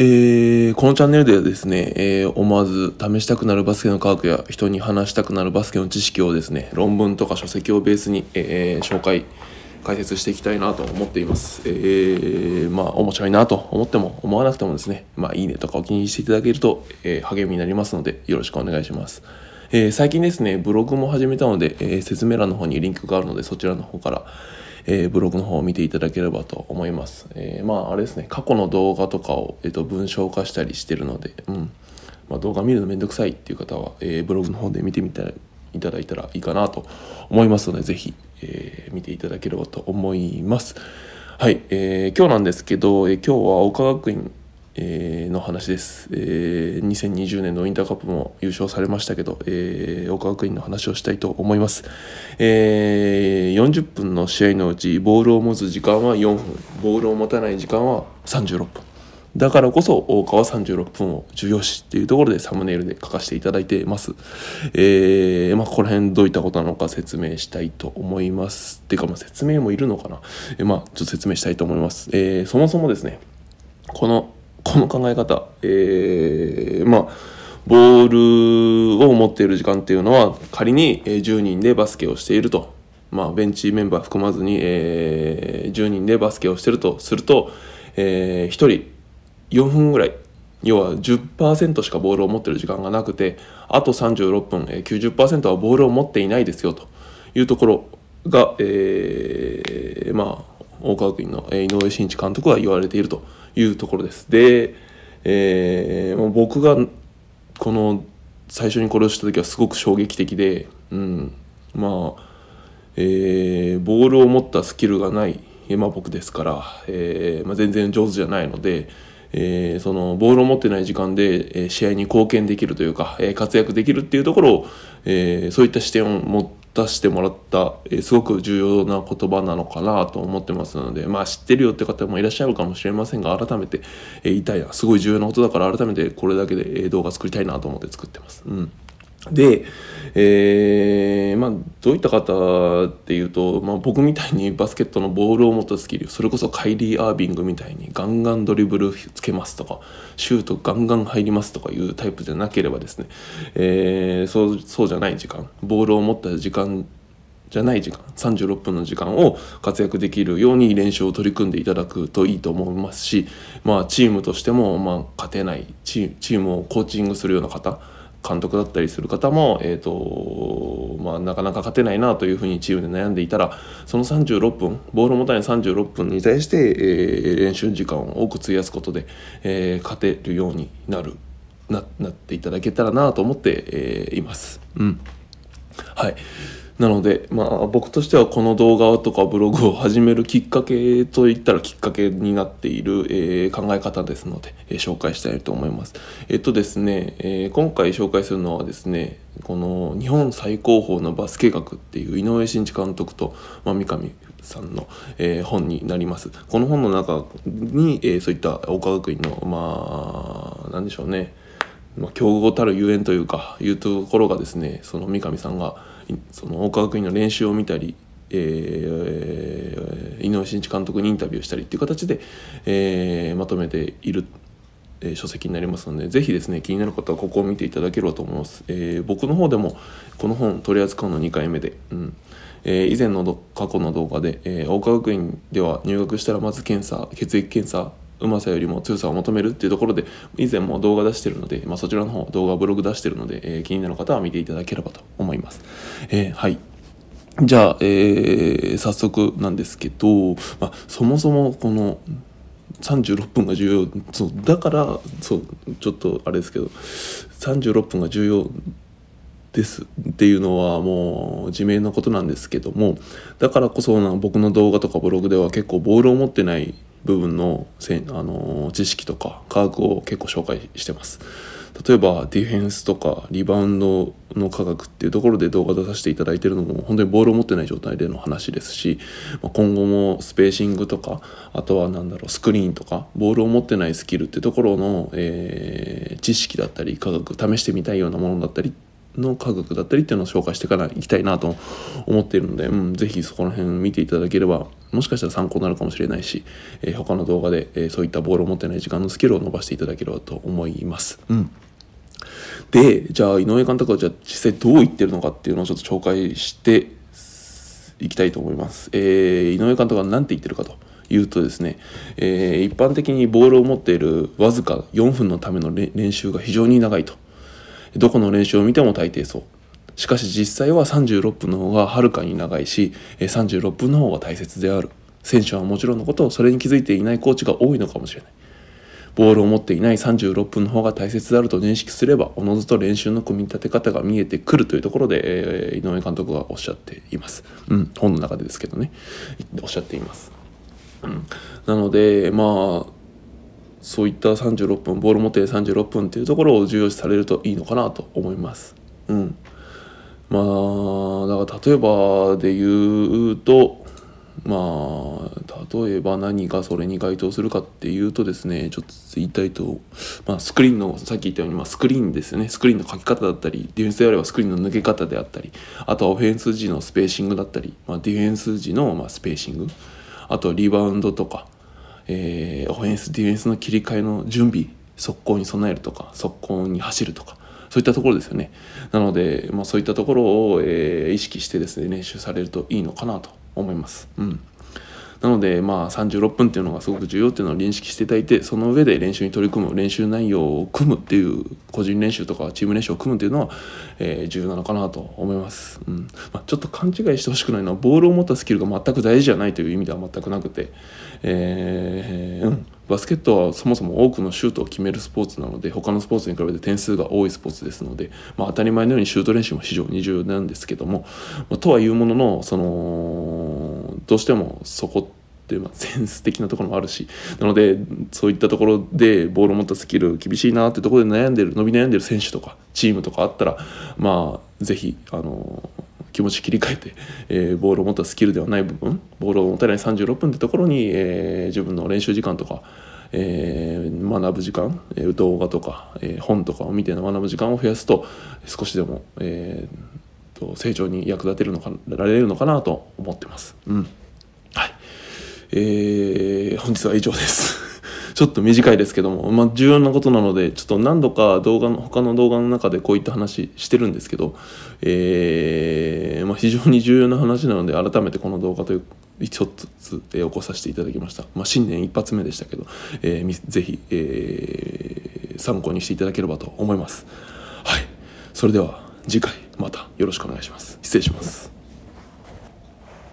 えー、このチャンネルではですね、えー、思わず試したくなるバスケの科学や人に話したくなるバスケの知識をですね論文とか書籍をベースに、えー、紹介解説していきたいなと思っています。え、まあ面白いなと思っても思わなくてもですね、まあいいねとかお気に入りしていただけると、え、励みになりますのでよろしくお願いします。え、最近ですね、ブログも始めたので、え、説明欄の方にリンクがあるのでそちらの方から、えー、ブログの方を見ていただければと思います。えー、まああれですね、過去の動画とかを、えーと、文章化したりしてるので、うんまあ、動画見るのめんどくさいっていう方は、えー、ブログの方で見てみたいただいたらいいかなと思いますので、ぜひ、えー、見ていただければと思います。はい、えー、今日なんですけど、えー、今日は岡学院えー、の話です、えー、2020年のインターカップも優勝されましたけど、えー、岡学院の話をしたいと思います、えー、40分の試合のうちボールを持つ時間は4分ボールを持たない時間は36分だからこそ大川36分を重要視っていうところでサムネイルで書かせていただいてます。えー、まあ、この辺どういったことなのか説明したいと思います。っていうか、ま、説明もいるのかな。えー、まあ、ちょっと説明したいと思います。えー、そもそもですね、このこの考え方、えー、まあボールを持っている時間っていうのは仮に10人でバスケをしていると、まあ、ベンチメンバー含まずに、えー、10人でバスケをしているとすると、えー、1人4分ぐらい。要は10%しかボールを持っている時間がなくてあと36分、えー、90%はボールを持っていないですよというところが、えー、まあ大川学院の井上慎一監督は言われているというところです。で、えー、僕がこの最初にこれをした時はすごく衝撃的で、うん、まあ、えー、ボールを持ったスキルがない、まあ、僕ですから、えーまあ、全然上手じゃないので、えー、そのボールを持ってない時間で、え、試合に貢献できるというか、え、活躍できるっていうところを、え、そういった視点を持って出してもらった、え、すごく重要な言葉なのかなと思ってますのでまあ知ってるよって方もいらっしゃるかもしれませんが改めて、え、言いたいなすごい重要なことだから改めてこれだけで動画作りたいなと思って作ってます。うんで、えー、まあ、どういった方っていうと、まあ、僕みたいにバスケットのボールを持ったスキルそれこそカイリー・アービングみたいにガンガンドリブルつけますとかシュートガンガン入りますとかいうタイプじゃなければですね、えー、そうそうじゃない時間ボールを持った時間じゃない時間36分の時間を活躍できるように練習を取り組んでいただくといいと思いますし、まあ、チームとしてもまあ勝てないチームをコーチングするような方監督だったりする方も、えーとまあ、なかなか勝てないなというふうにチームで悩んでいたらその36分ボールを持たない36分に対して、えー、練習時間を多く費やすことで、えー、勝てるようになるななっていただけたらなと思って、えー、います。うん、はいなので、まあ、僕としてはこの動画とかブログを始めるきっかけといったらきっかけになっている、えー、考え方ですので、えー、紹介したいと思います。えっとですね、えー、今回紹介するのはですね、この日本最高峰のバスケ学っていう井上慎一監督と、まあ、三上さんの、えー、本になります。この本の中に、えー、そういった岡学院の、まあ、なんでしょうね、まあ、強豪たるゆえんというか、いうところがですね、その三上さんが、その大川学院の練習を見たり、えー、井上慎一監督にインタビューしたりっていう形で、えー、まとめている、えー、書籍になりますのでぜひですね気になる方はここを見ていただければと思います、えー、僕の方でもこの本取り扱うの2回目で、うん。えー、以前の過去の動画で、えー、大川学院では入学したらまず検査血液検査うまさよりも強さを求めるっていうところで以前も動画出してるので、まあ、そちらの方動画ブログ出してるので、えー、気になる方は見ていただければと思います。えー、はいじゃあ、えー、早速なんですけど、まあ、そもそもこの36分が重要そうだからそうちょっとあれですけど36分が重要ですっていうのはもう自明のことなんですけどもだからこそな僕の動画とかブログでは結構ボールを持ってない部分のせあの知識とか科学を結構紹介してます。例えばディフェンスとかリバウンドの科学っていうところで動画出させていただいてるのも本当にボールを持ってない状態での話ですし、ま今後もスペーシングとかあとは何だろうスクリーンとかボールを持ってないスキルってところの、えー、知識だったり科学試してみたいようなものだったりっの科学だったりっていうのを紹介していかないきたいなと思っているので、うん、ぜひそこら辺見ていただければもしかしたら参考になるかもしれないし、えー、他の動画で、えー、そういったボールを持ってない時間のスキルを伸ばしていただければと思います。うんでじゃあ井上監督はじゃあ実際どう言ってるのかっていうのをちょっと紹介していきたいと思います。えー、井上監督は何て言ってるかというとですね、えー、一般的にボールを持っているわずか4分のための練習が非常に長いと。どこの練習を見ても大抵そう。しかし実際は36分の方がはるかに長いし36分の方が大切である。選手はもちろんのことそれに気づいていないコーチが多いのかもしれない。ボールを持っていない36分の方が大切であると認識すればおのずと練習の組み立て方が見えてくるというところで、えー、井上監督がおっしゃっています、うん、本の中でですけどね。おっしゃっています、うん、なのでまあそういった36分ボール持って36分っていうところを重要視されるといいのかなと思います。うん、まあだから例えばで言うとまあ例えば何がそれに該当するかっていうとですねちょっと言いたいと、まあ、スクリーンのさっき言ったように、まあ、スクリーンですね。スクリーンの書き方だったりディフェンスであればスクリーンの抜け方であったりあとはオフェンス時のスペーシングだったり、まあ、ディフェンス時のまスペーシング。あとはリバウンドとかえー、オフェンスディフェンスの切り替えの準備速攻に備えるとか速攻に走るとかそういったところですよねなので、まあ、そういったところを、えー、意識してですね練習されるといいのかなと思います。うんなのでまあ36分っていうのがすごく重要っていうのを認識していただいてその上で練習に取り組む練習内容を組むっていう個人練習とかチーム練習を組むっていうのは、えー、重要なのかなと思います、うん。まあ、ちょっと勘違いしてほしくないのはボールを持ったスキルが全く大事じゃないという意味では全くなくて、えー、うん。バスケットはそもそも多くのシュートを決めるスポーツなので他のスポーツに比べて点数が多いスポーツですので、まあ、当たり前のようにシュート練習も非常に重要なんですけども、まあ、とはいうもののそのどうしてもそこって、まあ、センス的なところもあるしなのでそういったところでボールを持ったスキル厳しいなってところで悩んでる伸び悩んでる選手とかチームとかあったらまあ是非あの気持ち切り替えて、えー、ボールを持ったスキルではない部分ボールを持たない36分ってところに、えー、自分の練習時間とか、えー、学ぶ時間、えー、動画とか、えー、本とかを見て学ぶ時間を増やすと少しでも、えー、と成長に役立てるのかられるのかなと思ってます。うん。はい。えー、本日は以上です。ちょっと短いですけども、まあ、重要なことなのでちょっと何度か動画の他の動画の中でこういった話してるんですけど、えーまあ、非常に重要な話なので改めてこの動画という一つ、えー、起こさせていただきました、まあ、新年一発目でしたけど、えー、ぜひ、えー、参考にしていただければと思います。はい。それでは次回。またよろしくお願いします。失礼します。